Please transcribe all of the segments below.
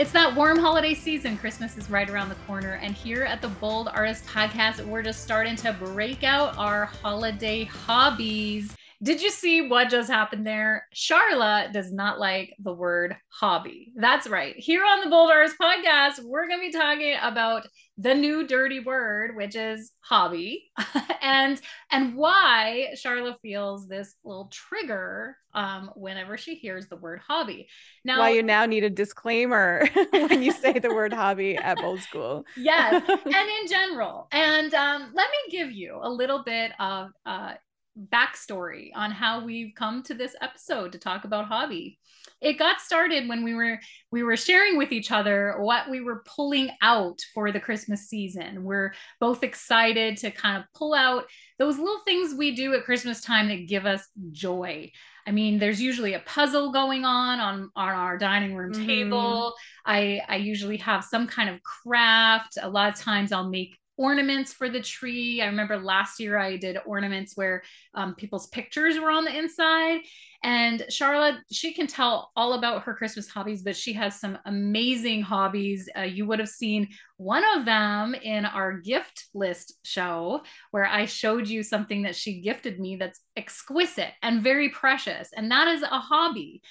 It's that warm holiday season. Christmas is right around the corner. And here at the Bold Artist Podcast, we're just starting to break out our holiday hobbies. Did you see what just happened there? Charla does not like the word hobby. That's right. Here on the Bold Artist podcast, we're going to be talking about the new dirty word, which is hobby, and and why Charla feels this little trigger um, whenever she hears the word hobby. Now, why you now need a disclaimer when you say the word hobby at Bold School. yes, and in general. And um, let me give you a little bit of uh, backstory on how we've come to this episode to talk about hobby. It got started when we were we were sharing with each other what we were pulling out for the Christmas season. We're both excited to kind of pull out those little things we do at Christmas time that give us joy. I mean, there's usually a puzzle going on on, on our dining room mm-hmm. table. I, I usually have some kind of craft. A lot of times I'll make ornaments for the tree. I remember last year I did ornaments where um, people's pictures were on the inside. And Charla, she can tell all about her Christmas hobbies, but she has some amazing hobbies. Uh, you would have seen one of them in our gift list show, where I showed you something that she gifted me that's exquisite and very precious. And that is a hobby.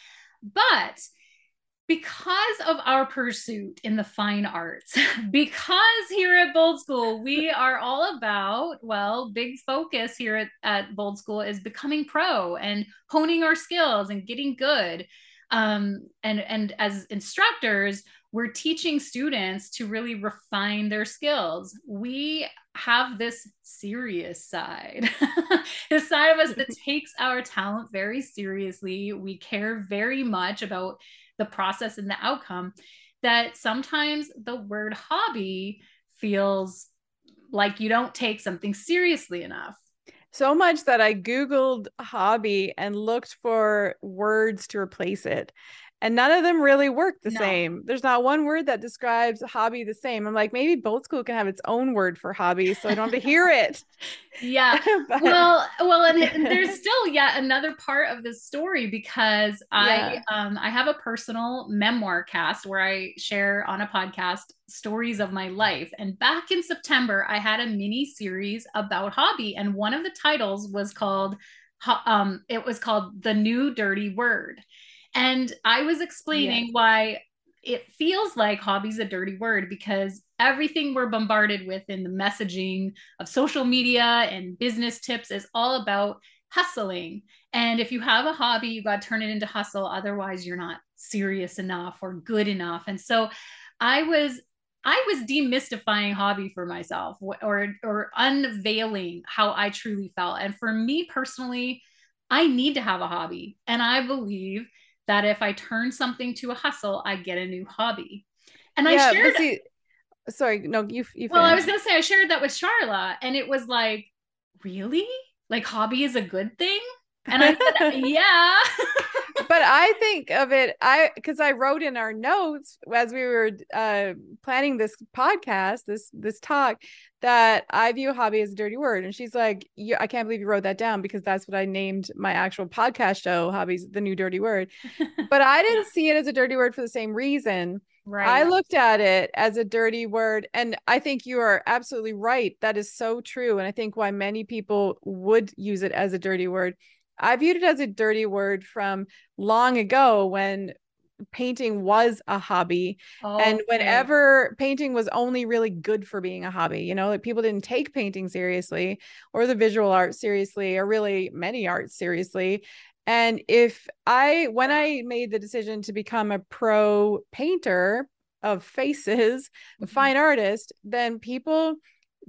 But because of our pursuit in the fine arts, because here at Bold School, we are all about, well, big focus here at, at Bold School is becoming pro and honing our skills and getting good. Um, and, and as instructors, we're teaching students to really refine their skills. We have this serious side, the side of us that takes our talent very seriously. We care very much about the process and the outcome that sometimes the word hobby feels like you don't take something seriously enough. So much that I Googled hobby and looked for words to replace it and none of them really work the no. same. There's not one word that describes hobby the same. I'm like, maybe Bold School can have its own word for hobby, so I don't have to hear it. yeah. but... Well, well, and, and, there's still yet another part of this story because yeah. I um I have a personal memoir cast where I share on a podcast stories of my life. And back in September, I had a mini series about hobby, and one of the titles was called um it was called the new dirty word and I was explaining why it feels like hobby's a dirty word because everything we're bombarded with in the messaging of social media and business tips is all about hustling. And if you have a hobby, you got to turn it into hustle. Otherwise, you're not serious enough or good enough. And so I was I was demystifying hobby for myself or or unveiling how I truly felt. And for me personally, I need to have a hobby. And I believe that if I turn something to a hustle, I get a new hobby. And yeah, I shared. See, sorry, no, you. you well, I was gonna say I shared that with Charla, and it was like, really, like hobby is a good thing. And I said, yeah. but I think of it, I because I wrote in our notes as we were uh, planning this podcast, this this talk, that I view hobby as a dirty word. And she's like, yeah, I can't believe you wrote that down because that's what I named my actual podcast show, Hobbies, the new dirty word. but I didn't see it as a dirty word for the same reason. Right. I looked at it as a dirty word. And I think you are absolutely right. That is so true. And I think why many people would use it as a dirty word. I viewed it as a dirty word from long ago when painting was a hobby. And whenever painting was only really good for being a hobby you know like people didn't take painting seriously or the visual art seriously or really many arts seriously. And if i when i made the decision to become a pro painter of faces mm-hmm. fine artist then people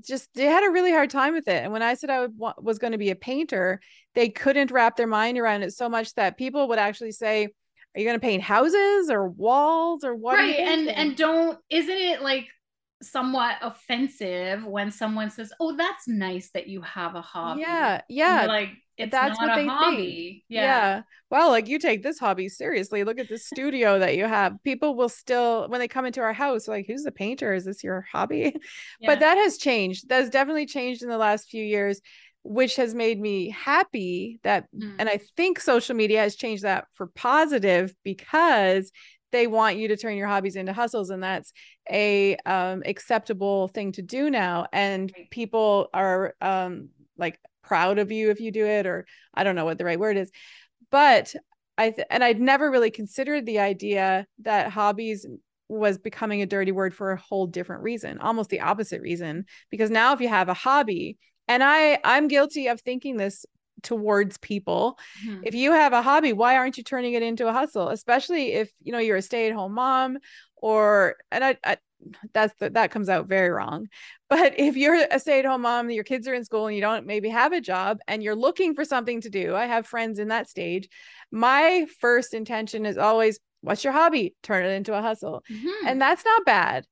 just they had a really hard time with it and when i said i was going to be a painter they couldn't wrap their mind around it so much that people would actually say are you going to paint houses or walls or what right and and don't isn't it like somewhat offensive when someone says oh that's nice that you have a hobby yeah yeah. like it's that's what they hobby. think yeah. yeah. Well like you take this hobby seriously. Look at the studio that you have. People will still when they come into our house like who's the painter? Is this your hobby? Yeah. but that has changed. That has definitely changed in the last few years which has made me happy that mm. and i think social media has changed that for positive because they want you to turn your hobbies into hustles and that's a um acceptable thing to do now. And people are um like proud of you if you do it or i don't know what the right word is but i th- and i'd never really considered the idea that hobbies was becoming a dirty word for a whole different reason almost the opposite reason because now if you have a hobby and i i'm guilty of thinking this towards people mm-hmm. if you have a hobby why aren't you turning it into a hustle especially if you know you're a stay-at-home mom or and I, I that's the, that comes out very wrong. But if you're a stay-at-home mom your kids are in school and you don't maybe have a job and you're looking for something to do i have friends in that stage my first intention is always what's your hobby? Turn it into a hustle. Mm-hmm. and that's not bad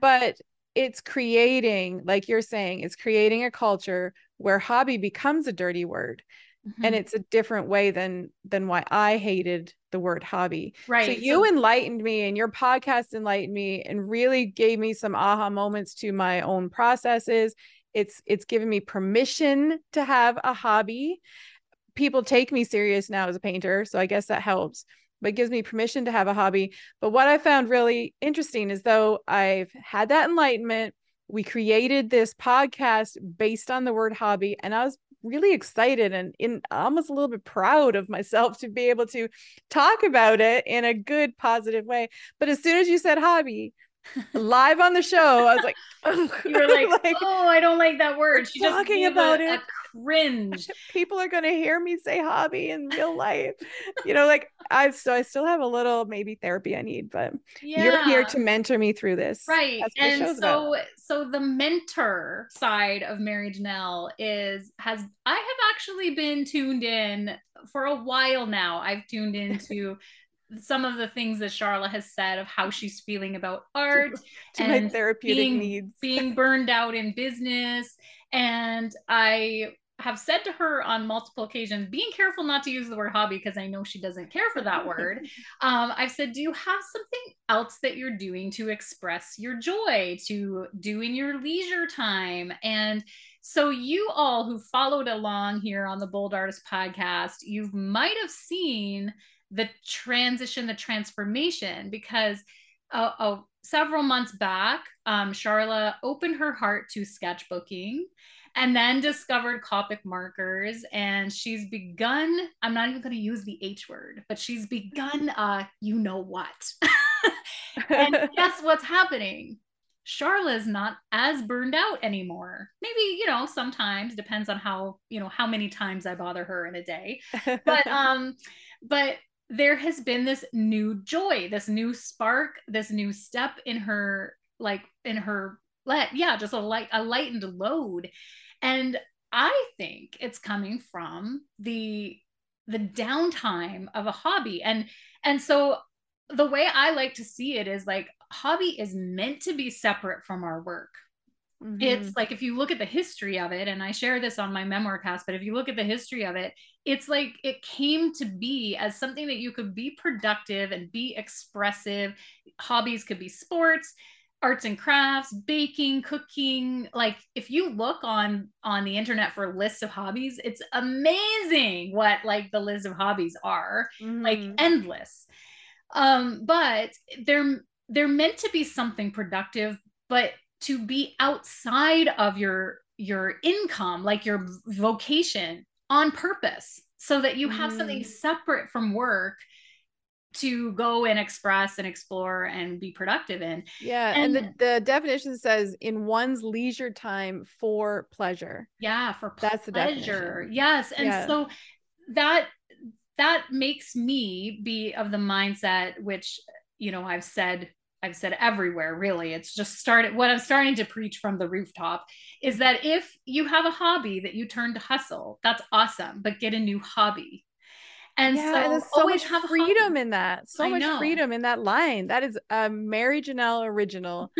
but it's creating like you're saying it's creating a culture where hobby becomes a dirty word mm-hmm. and it's a different way than than why i hated the word hobby. Right so you so- enlightened me and your podcast enlightened me and really gave me some aha moments to my own processes. It's it's given me permission to have a hobby. People take me serious now as a painter so i guess that helps but gives me permission to have a hobby. But what i found really interesting is though i've had that enlightenment we created this podcast based on the word hobby and i was really excited and in almost a little bit proud of myself to be able to talk about it in a good positive way. But as soon as you said hobby live on the show i was like you were like, like, oh i don't like that word. She's talking about it. a cringe people are going to hear me say hobby in real life you know like i so i still have a little maybe therapy i need but yeah. you're here to mentor me through this right and so about. so the mentor side of mary janelle is has i have actually been tuned in for a while now i've tuned into some of the things that Charla has said of how she's feeling about art to, to and therapeutic being, needs, being burned out in business. And I have said to her on multiple occasions, being careful not to use the word hobby because I know she doesn't care for that word. Um, I've said, do you have something else that you're doing to express your joy, to do in your leisure time? And so, you all who followed along here on the Bold Artist podcast, you might have seen the transition, the transformation, because uh, uh, several months back, um, Charla opened her heart to sketchbooking and then discovered Copic markers. And she's begun, I'm not even going to use the H word, but she's begun, uh, you know what. and guess what's happening? Charla is not as burned out anymore. Maybe, you know, sometimes depends on how, you know, how many times I bother her in a day. But um but there has been this new joy, this new spark, this new step in her, like in her let, yeah, just a light, a lightened load. And I think it's coming from the the downtime of a hobby. And and so the way I like to see it is like hobby is meant to be separate from our work. Mm-hmm. It's like if you look at the history of it, and I share this on my memoir cast, but if you look at the history of it, it's like it came to be as something that you could be productive and be expressive. Hobbies could be sports, arts and crafts, baking, cooking. Like if you look on on the internet for lists of hobbies, it's amazing what like the list of hobbies are, mm-hmm. like endless. Um, but they're they're meant to be something productive, but to be outside of your your income like your vocation on purpose so that you have mm. something separate from work to go and express and explore and be productive in. Yeah. And, and the, the definition says in one's leisure time for pleasure. Yeah. For That's pleasure. The yes. And yeah. so that that makes me be of the mindset which you know I've said I've said everywhere really. It's just started what I'm starting to preach from the rooftop is that if you have a hobby that you turn to hustle, that's awesome, but get a new hobby. And yeah, so, and there's so much have freedom in that. So I much know. freedom in that line. That is a Mary Janelle original.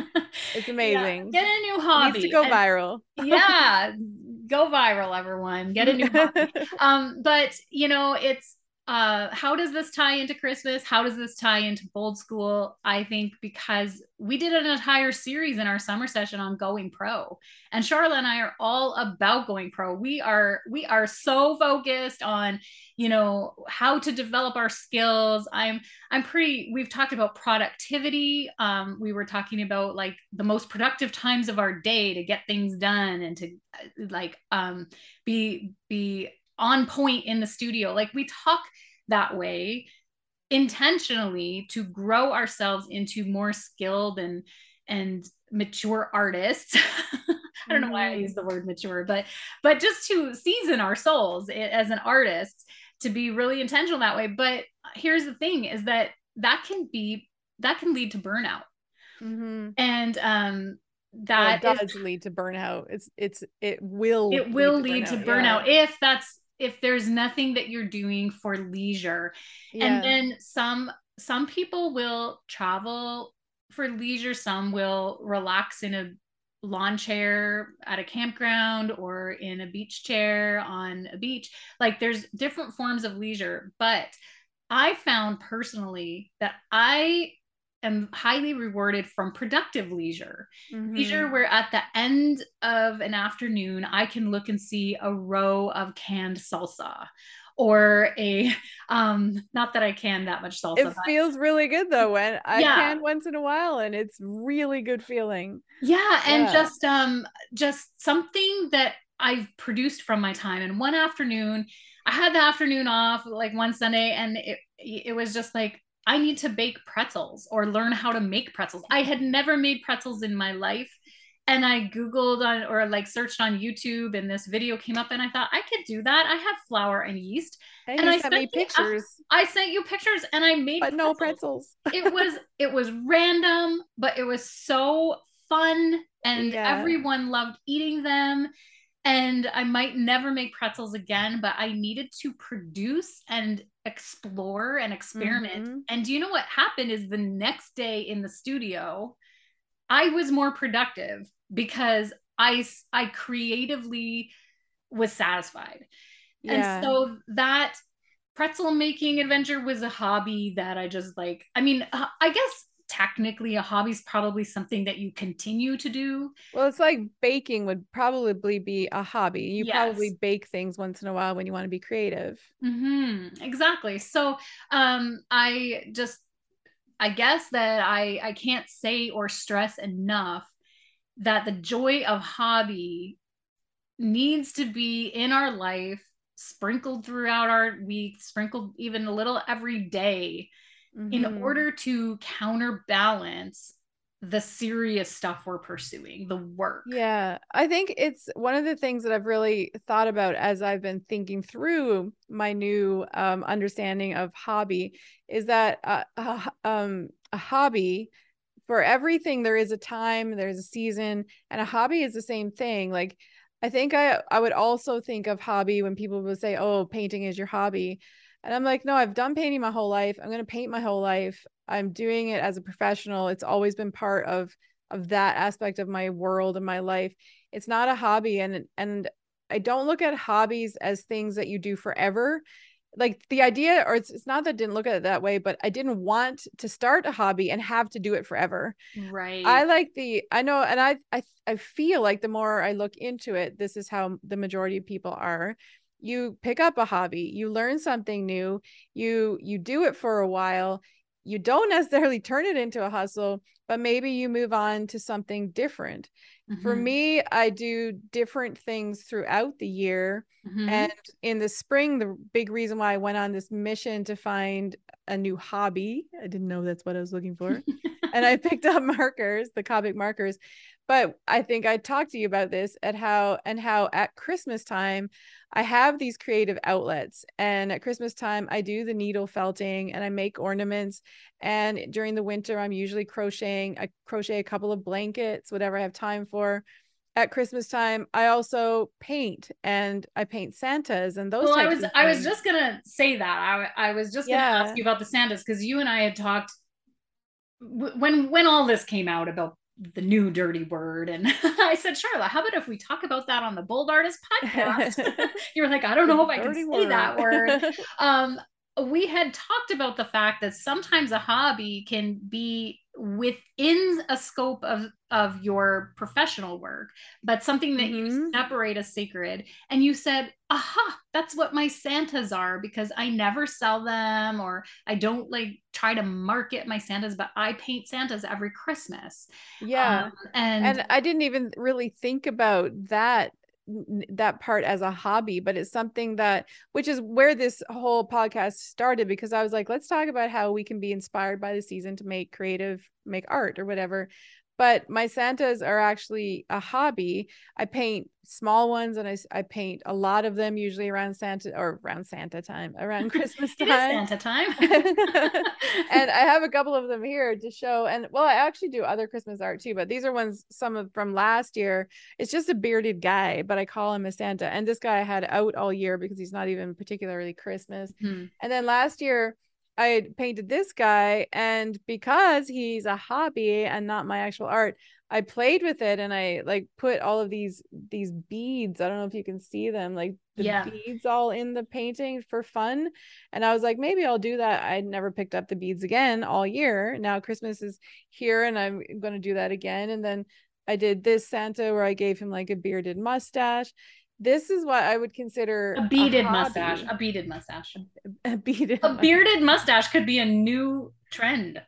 It's amazing. yeah, get a new hobby. Needs to go and, viral. yeah, go viral, everyone. Get a new hobby. um, but you know, it's uh, how does this tie into Christmas? How does this tie into Bold School? I think because we did an entire series in our summer session on going pro, and Charla and I are all about going pro. We are we are so focused on you know how to develop our skills. I'm I'm pretty. We've talked about productivity. Um, we were talking about like the most productive times of our day to get things done and to like um, be be on point in the studio. Like we talk that way intentionally to grow ourselves into more skilled and and mature artists. I don't know why I use the word mature, but but just to season our souls as an artist to be really intentional that way. But here's the thing: is that that can be that can lead to burnout, mm-hmm. and um, that well, does is, lead to burnout. It's it's it will it will lead to burnout, to burnout yeah. if that's if there's nothing that you're doing for leisure yeah. and then some some people will travel for leisure some will relax in a lawn chair at a campground or in a beach chair on a beach like there's different forms of leisure but i found personally that i am highly rewarded from productive leisure. Mm-hmm. Leisure where at the end of an afternoon, I can look and see a row of canned salsa or a um not that I can that much salsa. It feels really good though when I yeah. can once in a while and it's really good feeling. Yeah, and yeah. just um just something that I've produced from my time and one afternoon I had the afternoon off like one Sunday and it it was just like I need to bake pretzels or learn how to make pretzels. I had never made pretzels in my life. And I Googled on or like searched on YouTube and this video came up and I thought I could do that. I have flour and yeast. And, and I sent me pictures. I, I, sent you pictures and I made but pretzels. no pretzels. it was it was random, but it was so fun and yeah. everyone loved eating them and I might never make pretzels again, but I needed to produce and explore and experiment. Mm-hmm. And do you know what happened is the next day in the studio, I was more productive because I I creatively was satisfied. Yeah. And so that pretzel making adventure was a hobby that I just like I mean, uh, I guess technically a hobby is probably something that you continue to do. Well, it's like baking would probably be a hobby. You yes. probably bake things once in a while when you want to be creative. Mm-hmm. Exactly. So um, I just, I guess that I, I can't say or stress enough that the joy of hobby needs to be in our life, sprinkled throughout our week, sprinkled even a little every day mm-hmm. in order to counterbalance the serious stuff we're pursuing, the work. Yeah. I think it's one of the things that I've really thought about as I've been thinking through my new um, understanding of hobby is that uh, uh, um, a hobby for everything there is a time, there's a season, and a hobby is the same thing. Like I think I I would also think of hobby when people would say, "Oh, painting is your hobby." And I'm like, no, I've done painting my whole life. I'm going to paint my whole life. I'm doing it as a professional. It's always been part of of that aspect of my world and my life. It's not a hobby and and I don't look at hobbies as things that you do forever. Like the idea or it's, it's not that I didn't look at it that way, but I didn't want to start a hobby and have to do it forever. Right. I like the I know and I I I feel like the more I look into it, this is how the majority of people are you pick up a hobby you learn something new you you do it for a while you don't necessarily turn it into a hustle but maybe you move on to something different mm-hmm. for me i do different things throughout the year mm-hmm. and in the spring the big reason why i went on this mission to find a new hobby i didn't know that's what i was looking for and i picked up markers the copic markers but i think i talked to you about this at how and how at christmas time i have these creative outlets and at christmas time i do the needle felting and i make ornaments and during the winter i'm usually crocheting i crochet a couple of blankets whatever i have time for at Christmas time, I also paint and I paint Santas and those. Well, I was I was just gonna say that I I was just gonna yeah. ask you about the Santas because you and I had talked when when all this came out about the new dirty word. And I said, Charla, how about if we talk about that on the Bold Artist podcast? you were like, I don't know if I can say word. that word. Um, we had talked about the fact that sometimes a hobby can be within a scope of of your professional work but something that mm-hmm. you separate as sacred. And you said aha that's what my santas are because i never sell them or i don't like try to market my santas but i paint santas every christmas. Yeah. Um, and and i didn't even really think about that that part as a hobby but it's something that which is where this whole podcast started because i was like let's talk about how we can be inspired by the season to make creative make art or whatever but my santas are actually a hobby. I paint small ones and I, I paint a lot of them usually around santa or around santa time around christmas time. Santa time. And i have a couple of them here to show and well i actually do other christmas art too but these are ones some of from last year. It's just a bearded guy but i call him a santa and this guy i had out all year because he's not even particularly christmas. Hmm. and then last year I painted this guy, and because he's a hobby and not my actual art, I played with it and I like put all of these these beads. I don't know if you can see them, like the yeah. beads all in the painting for fun. And I was like, maybe I'll do that. I never picked up the beads again all year. Now Christmas is here and I'm going to do that again. And then I did this Santa where I gave him like a bearded mustache this is what I would consider a beaded a mustache. A beaded mustache. A beaded. A bearded mustache could be a new trend.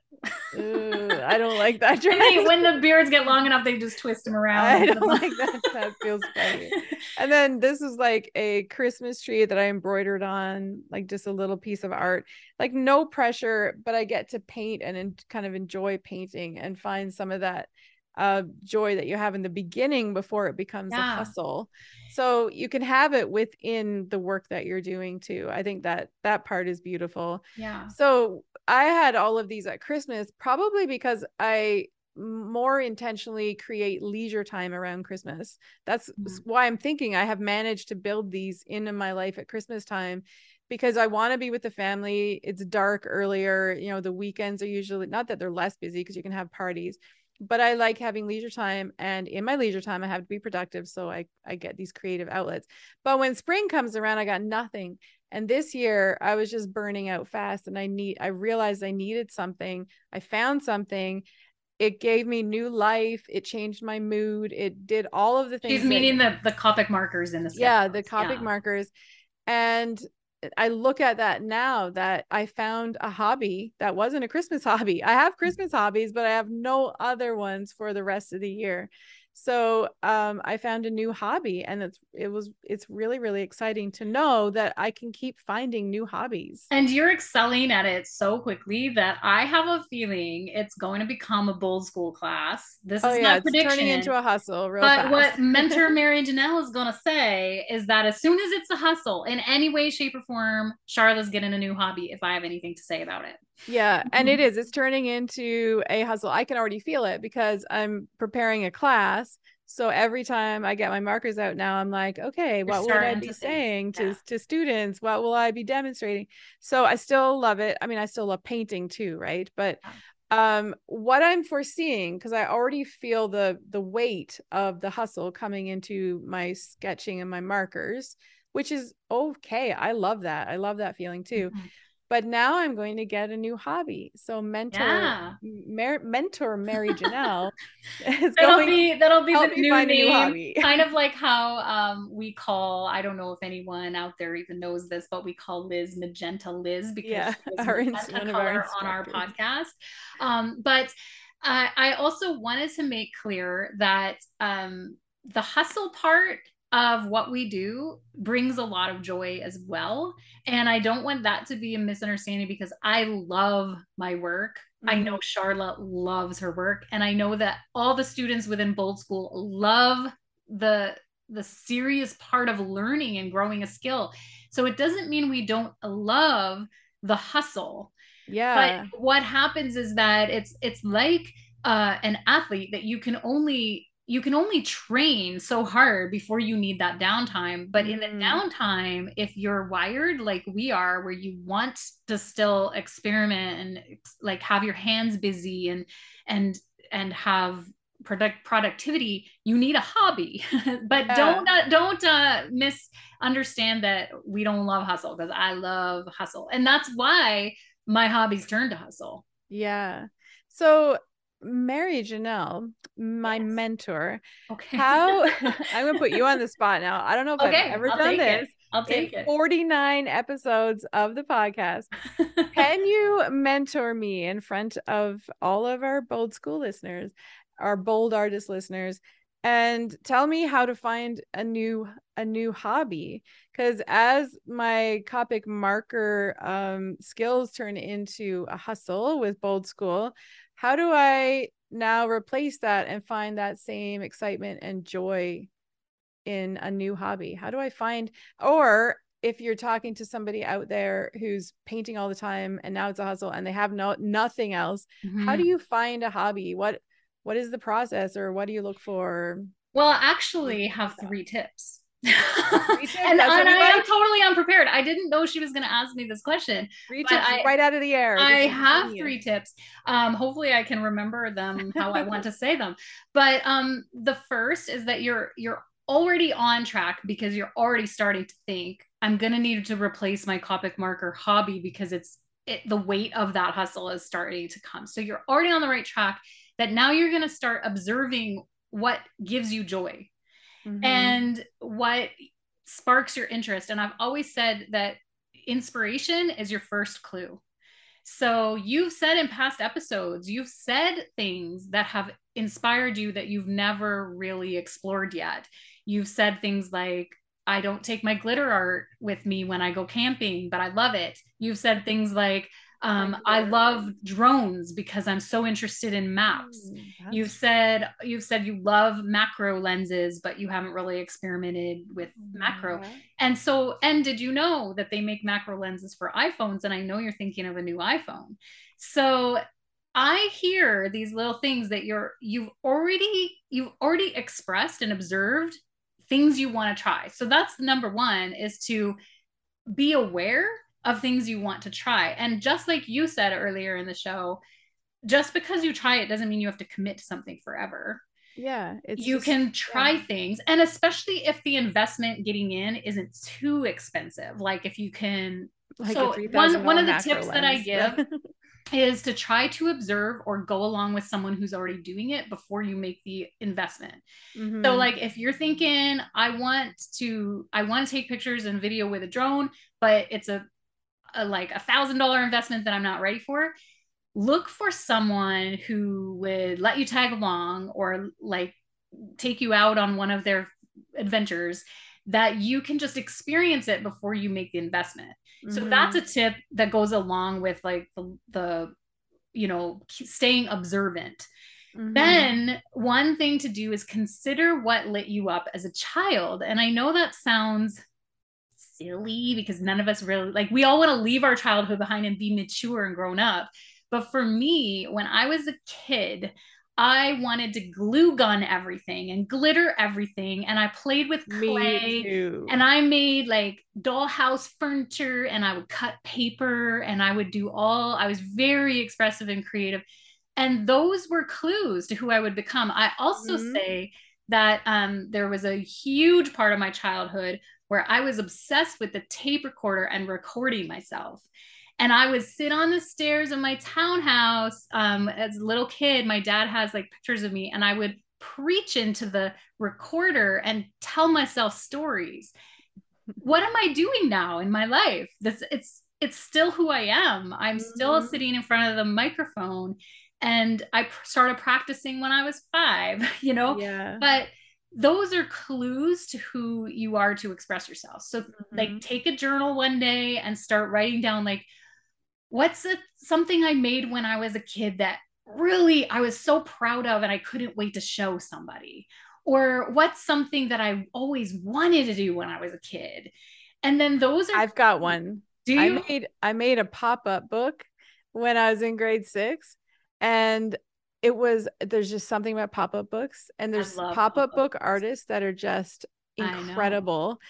Ooh, I don't like that trend. They, when the beards get long enough, they just twist them around. I don't like that. That feels funny. And then this is like a Christmas tree that I embroidered on, like just a little piece of art. Like no pressure, but I get to paint and in, kind of enjoy painting and find some of that uh, joy that you have in the beginning before it becomes yeah. a hustle. So you can have it within the work that you're doing too. I think that that part is beautiful. Yeah. So I had all of these at Christmas probably because I more intentionally create leisure time around Christmas. That's mm-hmm. why I'm thinking I have managed to build these into my life at Christmas time because I want to be with the family. It's dark earlier. You know, the weekends are usually not that they're less busy because you can have parties, but I like having leisure time and in my leisure time I have to be productive so I I get these creative outlets. But when spring comes around I got nothing. And this year I was just burning out fast and I need I realized I needed something. I found something. It gave me new life. It changed my mood. It did all of the things. She's meaning the the Copic markers in the Yeah, the Copic yeah. markers. And I look at that now that I found a hobby that wasn't a Christmas hobby. I have mm. Christmas hobbies, but I have no other ones for the rest of the year so um, i found a new hobby and it's it was it's really really exciting to know that i can keep finding new hobbies. And you're excelling at it so quickly that i have a feeling it's going to become a bold school class. This oh, is yeah, my prediction turning into a hustle but fast. what mentor mary janelle is going to say is that as soon as it's a hustle in any way shape or form charla's getting a new hobby if i have anything to say about it yeah, and it is. It's turning into a hustle. I can already feel it because I'm preparing a class. So every time I get my markers out now, I'm like, okay, what would I be saying to, yeah. to students? What will I be demonstrating? So I still love it. I mean, I still love painting too, right? But um what i'm foreseeing because i already feel the the weight of the hustle coming into my sketching and my markers which is okay i love that i love that feeling too mm-hmm but now I'm going to get a new hobby. So mentor, yeah. Mer- mentor Mary Janelle. that'll be that'll be the new name. New kind of like how um, we call. I don't know if anyone out there even knows this, but we call Liz Magenta Liz because yeah, our, magenta color our on our podcast. Um, but uh, I also wanted to make clear that um, the hustle part of what we do brings a lot of joy as well. And I don't want that to be a misunderstanding because I love my work. Mm-hmm. I know Charla loves her work. And I know that all the students within Bold School love the the serious part of learning and growing a skill. So it doesn't mean we don't love the hustle. Yeah. But what happens is that it's it's like uh, an athlete that you can only you can only train so hard before you need that downtime but in the mm. downtime if you're wired like we are where you want to still experiment and like have your hands busy and and and have product productivity you need a hobby but Yeah. don't uh, don't uh misunderstand that we don't love hustle because i love hustle and that's why my hobbies turn to hustle Yeah. So, Mary Janelle, my Yes. mentor, okay how I'm gonna put you on the spot now. I don't know if okay I've ever I'll done take it. this. i'll take it 49 episodes of the podcast. Can you mentor me in front of all of our bold school listeners, our bold artist listeners, and tell me how to find a new a new hobby? Because as my Copic marker um, skills turn into a hustle with bold school, how do I now replace that and find that same excitement and joy in a new hobby? How do I find or if you're talking to somebody out there who's painting all the time and now it's a hustle and they have no nothing else, how do Mhm. you find a hobby? What what is the process or what do you look for? well I actually have three tips and, tips, and I am totally unprepared. I didn't know she was going to ask me this question. Three But tips I- right out of the air. I This have three tips. Um, hopefully I can remember them how I want to say them. But um, the first is that you're you're already on track because you're already starting to think I'm gonna need to replace my Copic marker hobby because it's it, the weight of that hustle is starting to come. So you're already on the right track. That now you're gonna start observing what gives you joy Mhm. and what sparks your interest. And I've always said that inspiration is your first clue. So you've said in past episodes, you've said things that have inspired you that you've never really explored yet. You've said things like, I don't take my glitter art with me when I go camping, but I love it. You've said things like, um, I love drones because I'm so interested in maps. You've said you've said you love macro lenses but you haven't really experimented with macro. And so and did you know that they make macro lenses for iphones? And i know you're thinking of a new iphone. So i hear these little things that you're you've already you've already expressed and observed things you want to try. So that's number one is to be aware of things you want to try and just like you said earlier in the show just because you try it doesn't mean you have to commit to something forever. Yeah. It's you just- can try yeah. things, and especially if the investment getting in isn't too expensive. Like if you can, like so one- one of the tips that I give is to try to observe or go along with someone who's already doing it before you make the investment. Mm-hmm. So like if you're thinking I want to I want to take pictures and video with a drone, but it's a, a like a thousand dollar investment that I'm not ready for, look for someone who would let you tag along or like take you out on one of their adventures that you can just experience it before you make the investment. So Mm-hmm. that's a tip that goes along with like the, the you know staying observant. Mhm. Then one thing to do is consider what lit you up as a child. And I know that sounds silly because none of us really like we all want to leave our childhood behind and be mature and grown up. But for me, when I was a kid, I wanted to glue gun everything and glitter everything. And I played with clay and I made like dollhouse furniture and I would cut paper and I would do all, I was very expressive and creative. And those were clues to who I would become. I also Mhm. say that um, there was a huge part of my childhood where I was obsessed with the tape recorder and recording myself. And I would sit on the stairs of my townhouse um, as a little kid. My dad has like pictures of me, and I would preach into the recorder and tell myself stories. What am I doing now in my life? This it's it's still who I am. I'm still Mhm. sitting in front of the microphone, and I pr- started practicing when I was five. You know, yeah. but those are clues to who you are to express yourself. So like Mhm. take a journal one day and start writing down like what's something I made when I was a kid that really I was so proud of and I couldn't wait to show somebody or what's something that I always wanted to do when I was a kid. And then those are I've got one. do I you made I made a pop-up book when I was in grade six and it was there's just something about pop-up books and there's pop-up pop-up book books. artists that are just incredible.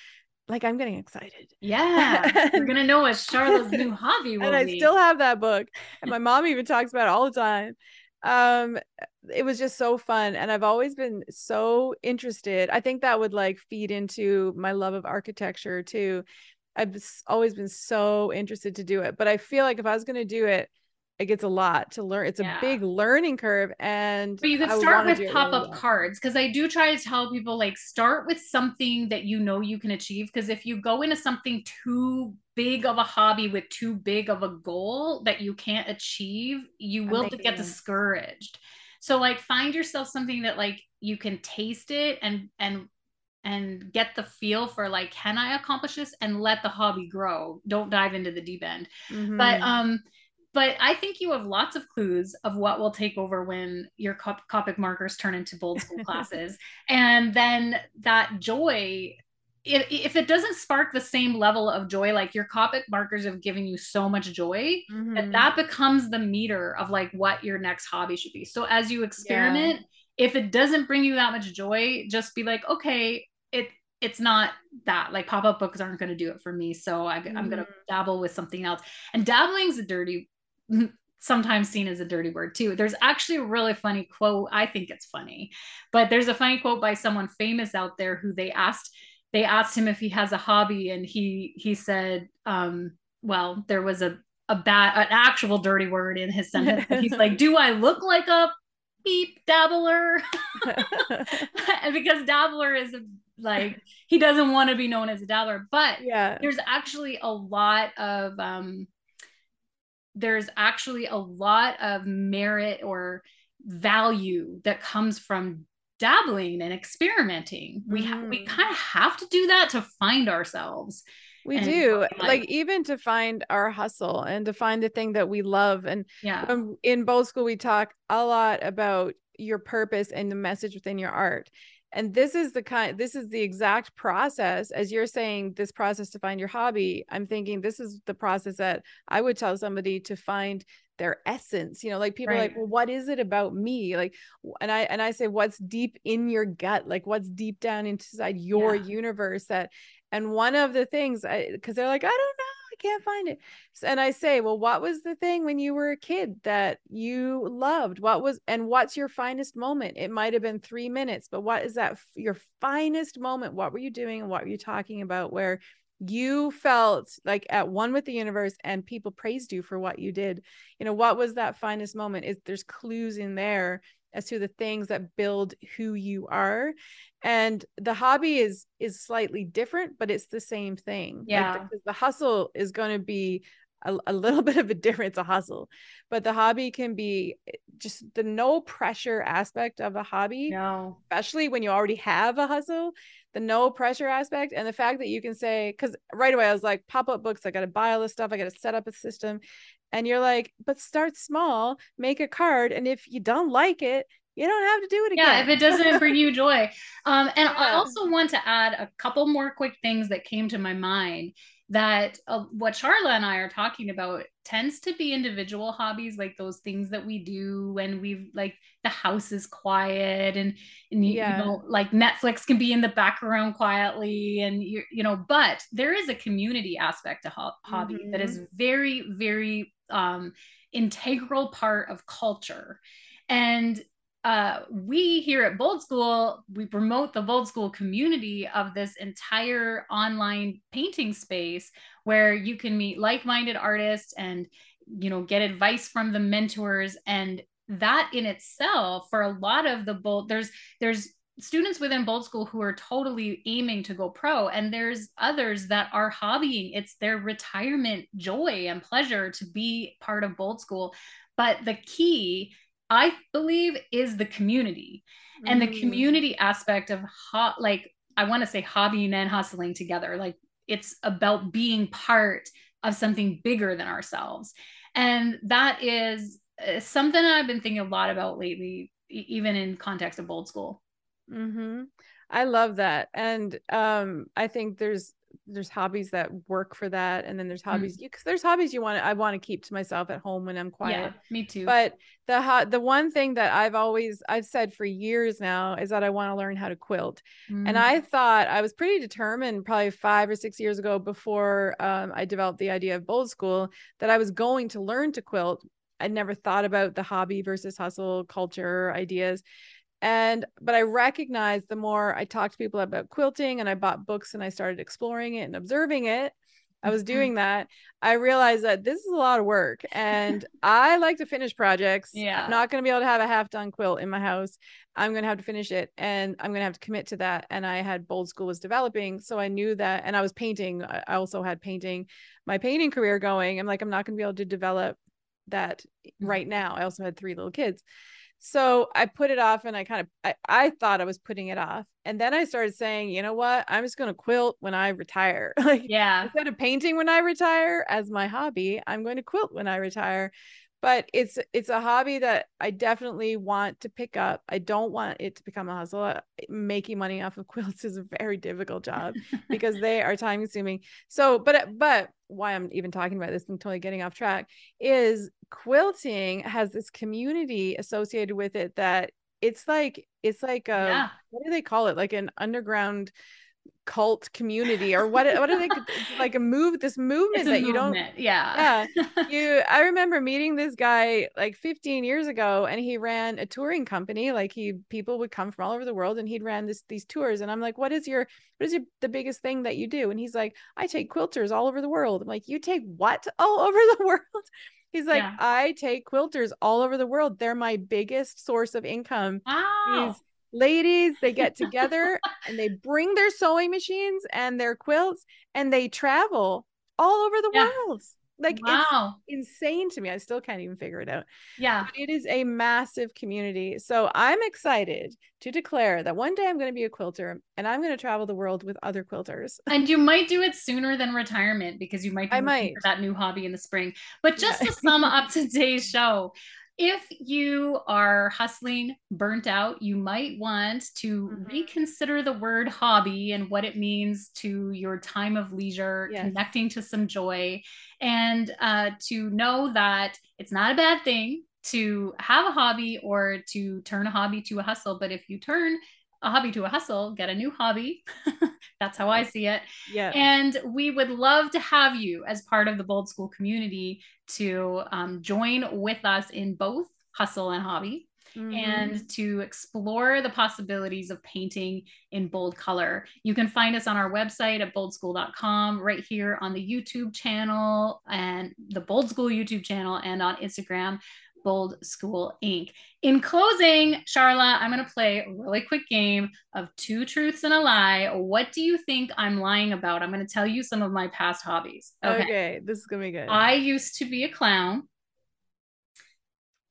Like I'm getting excited. yeah, we're gonna know what Charla's new hobby will and I be. still have that book. And my mom even talks about it all the time. um it was just so fun and i've always been so interested i think that would like feed into my love of architecture too i've always been so interested to do it but i feel like if i was going to do it it gets a lot to learn. It's yeah. a big learning curve. And but you could start with pop-up really cards because I do try to tell people like start with something that you know you can achieve. Because if you go into something too big of a hobby with too big of a goal that you can't achieve, you will get discouraged. So like find yourself something that like you can taste it and and and get the feel for like can i accomplish this and let the hobby grow don't dive into the deep end mm-hmm. but um but I think you have lots of clues of what will take over when your Cop- Copic markers turn into bold school classes. and then that joy, if, it doesn't spark the same level of joy, like your Copic markers have given you so much joy, mm-hmm. that that becomes the meter of like what your next hobby should be. So as you experiment, yeah. if it doesn't bring you that much joy, just be like, okay, it it's not that like pop-up books aren't going to do it for me so I, am going to dabble with something else and dabbling's a dirty sometimes seen as a dirty word too. There's actually a really funny quote. I think it's funny, but there's a funny quote by someone famous out there who they asked they asked him if he has a hobby and he he said um well there was a a bad an actual dirty word in his sentence. He's like, "Do I look like a beep dabbler?" because dabbler is a, like he doesn't want to be known as a dabbler, but yeah. there's actually a lot of um there's actually a lot of merit or value that comes from dabbling and experimenting. We ha- we mm. kind of have to do that to find ourselves. We do. Like, like, even to find our hustle and to find the thing that we love and yeah. in bold school we talk a lot about your purpose and the message within your art and this is the kind this is the exact process as you're saying this process to find your hobby i'm thinking this is the process that i would tell somebody to find their essence you know like people right. like well what is it about me like and i and i say what's deep in your gut like what's deep down inside your yeah. universe that and one of the things i because they're like i don't can't find it. And I say, well, what was the thing when you were a kid that you loved? What was, and what's your finest moment? It might have been three minutes, but what is that, your finest moment? What were you doing and what were you talking about where you felt like at one with the universe and people praised you for what you did? You know, what was that finest moment? Is there's clues in there as to the things that build who you are. And the hobby is is slightly different but it's the same thing. Yeah. like the, the hustle is going to be a, a, little bit of a difference a hustle. But the hobby can be eh, just the no pressure aspect of a hobby no. especially when you already have a hustle the no pressure aspect and the fact that you can say because right away i was like pop-up books i gotta buy all this stuff i gotta set up a system and you're like but start small make a card and if you don't like it you don't have to do it again. Yeah, if it doesn't bring you joy. Um, and yeah. I also want to add a couple more quick things that came to my mind that uh, what Charla and I are talking about tends to be individual hobbies, like those things that we do when we've like the house is quiet and, and you, yeah. you know, like Netflix can be in the background quietly and you you know, but there is a community aspect to ho- hobby mm-hmm. that is mm-hmm. very, very um, integral part of culture. And uh, we here at Bold School, we promote the Bold School community of this entire online painting space where you can meet like-minded artists and you know get advice from the mentors. And that in itself for a lot of the bold there's there's students within bold school who are totally aiming to go pro and there's others that are hobbying. It's their retirement joy and pleasure to be part of bold school. But the key I believe is the community mm. and the mm. community aspect of ho- like I want to say hobbying and hustling together. Like it's about being part of something bigger than ourselves. And that is uh, something I've been thinking a lot about lately, even in context of bold school. Mm-hmm. I love that. And um, I think there's there's hobbies that work for that and then there's mm. hobbies because mm. there's hobbies you want to, I want to keep to myself at home when I'm quiet. Yeah, me too. But the ho- the one thing that I've always I've said for years now is that I want to learn how to quilt. Mm. And I thought I was pretty determined probably 5 or 6 years ago before um, I developed the idea of bold school that I was going to learn to quilt I never thought about the hobby versus hustle culture ideas. And but I recognized the more I talked to people about quilting and I bought books and I started exploring it and observing it, I was mm-hmm. doing that, I realized that this is a lot of work and I like to finish projects. Yeah. I'm not going to be able to have a half done quilt in my house. I'm going to have to finish it and I'm going to have to commit to that. And I had Bold School was developing. So I knew that. And I was painting. I also had painting, my painting career going. I'm like, I'm not going to be able to develop that mm-hmm. right now. I also had three little kids. So I put it off and I kind of I, I thought I was putting it off. And then I started saying, you know what? I'm just gonna quilt when I retire. like yeah, instead of painting when I retire as my hobby, I'm going to quilt when I retire. But it's it's a hobby that I definitely want to pick up. I don't want it to become a hustle. Uh, making money off of quilts is a very difficult job because they are time consuming. So, but but why I'm even talking about this and totally getting off track is quilting has this community associated with it that it's like it's like a yeah. what do they call it like an underground cult community or what what are they like a move this movement that you don't yeah yeah you i remember meeting this guy like 15 years ago and he ran a touring company like he people would come from all over the world and he'd ran this these tours and i'm like what is your what is your the biggest thing that you do and he's like i take quilters all over the world i'm like you take what all over the world He's like, yeah. I take quilters all over the world. They're my biggest source of income. Wow. Ladies, they get together and they bring their sewing machines and their quilts and they travel all over the yeah. world. Like wow. it's insane to me. I still can't even figure it out. Yeah. But it is a massive community. So I'm excited to declare that one day I'm going to be a quilter and I'm going to travel the world with other quilters. And you might do it sooner than retirement because you might be I might. that new hobby in the spring. But just yeah. to sum up today's show, if you are hustling, burnt out, you might want to mm-hmm. reconsider the word hobby and what it means to your time of leisure, yes. connecting to some joy, and uh, to know that it's not a bad thing to have a hobby or to turn a hobby to a hustle. But if you turn a hobby to a hustle, get a new hobby. That's how I see it. Yeah. And we would love to have you as part of the Bold School community to um, join with us in both hustle and hobby. Mm-hmm. and to explore the possibilities of painting in bold color. You can find us on our website at boldschool.com, right here on the YouTube channel and the Bold School YouTube channel, and on Instagram Bold School Inc. In closing, Charla, I'm going to play a really quick game of two truths and a lie. What do you think I'm lying about? I'm going to tell you some of my past hobbies. Okay, okay this is going to be good. I used to be a clown.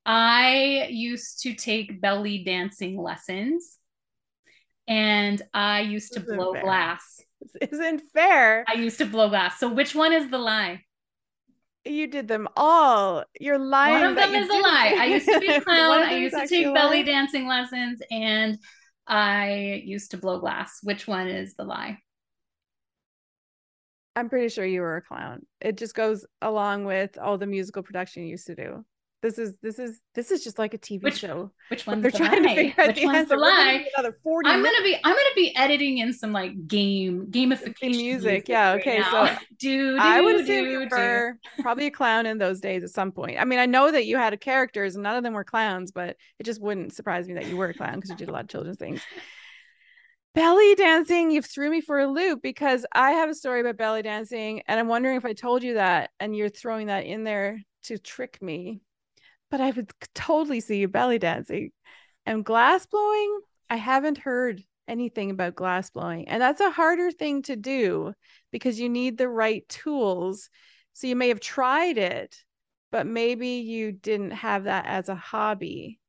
I used to take belly dancing lessons and I used to blow fair. glass. This isn't fair. I used to blow glass. So which one is the lie? You did them all. You're lying. One of them is a lie. I used to be a clown. I used to take belly dancing lessons, and I used to blow glass. Which one is the lie? I'm pretty sure you were a clown. It just goes along with all the musical production you used to do. This is this is this is just like a TV which, show. Which one's they're the trying lie? to figure out which the one's. The lie? Another 40 I'm gonna be I'm gonna be editing in some like game gamification the music. music. Yeah. Okay. Right so do, do, I would assume do, you were probably a clown in those days at some point. I mean, I know that you had characters and none of them were clowns, but it just wouldn't surprise me that you were a clown because you did a lot of children's things. belly dancing you threw me for a loop because i have a story about belly dancing and i'm wondering if i told you that and you're throwing that in there to trick me but I would totally see you belly dancing. And glass blowing, I haven't heard anything about glass blowing. And that's a harder thing to do because you need the right tools. So you may have tried it, but maybe you didn't have that as a hobby.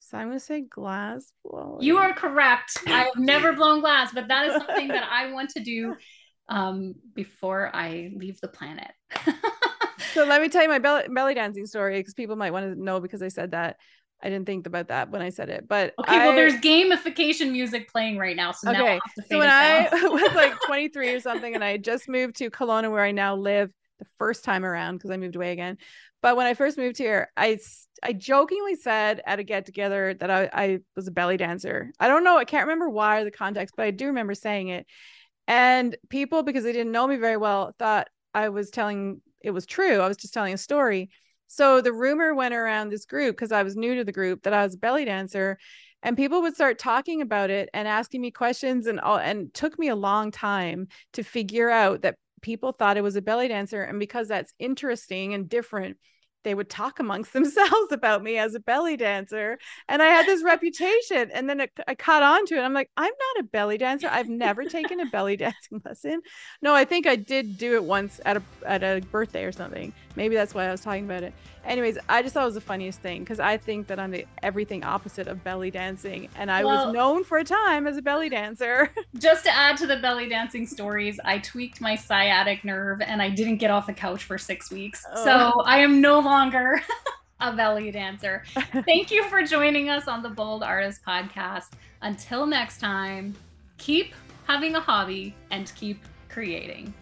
So I'm going to say glass blowing. You are correct. I have never blown glass, but that is something that I want to do um, before I leave the planet. so let me tell you my belly, belly dancing story because people might want to know because I said that. I didn't think about that when I said it, but okay. I, well, there's gamification music playing right now, so okay. Now so when I was like 23 or something, and I just moved to Kelowna, where I now live, the first time around because I moved away again. But when I first moved here, I I jokingly said at a get together that I, I was a belly dancer. I don't know, I can't remember why or the context, but I do remember saying it. And people, because they didn't know me very well, thought I was telling it was true. I was just telling a story. So the rumor went around this group because I was new to the group that I was a belly dancer and people would start talking about it and asking me questions and all and took me a long time to figure out that people thought it was a belly dancer and because that's interesting and different they would talk amongst themselves about me as a belly dancer and i had this reputation and then it, i caught on to it i'm like i'm not a belly dancer i've never taken a belly dancing lesson. No i think i did do it once at a at a birthday or something maybe that's why i was talking about it anyways i just thought it was the funniest thing because i think that i'm the everything opposite of belly dancing and i well, was known for a time as a belly dancer. Just to add to the belly dancing stories i tweaked my sciatic nerve and i didn't get off the couch for six weeks. Oh. so i am no longer a belly dancer. Thank you for joining us on the bold artist podcast. Until next time keep having a hobby and keep creating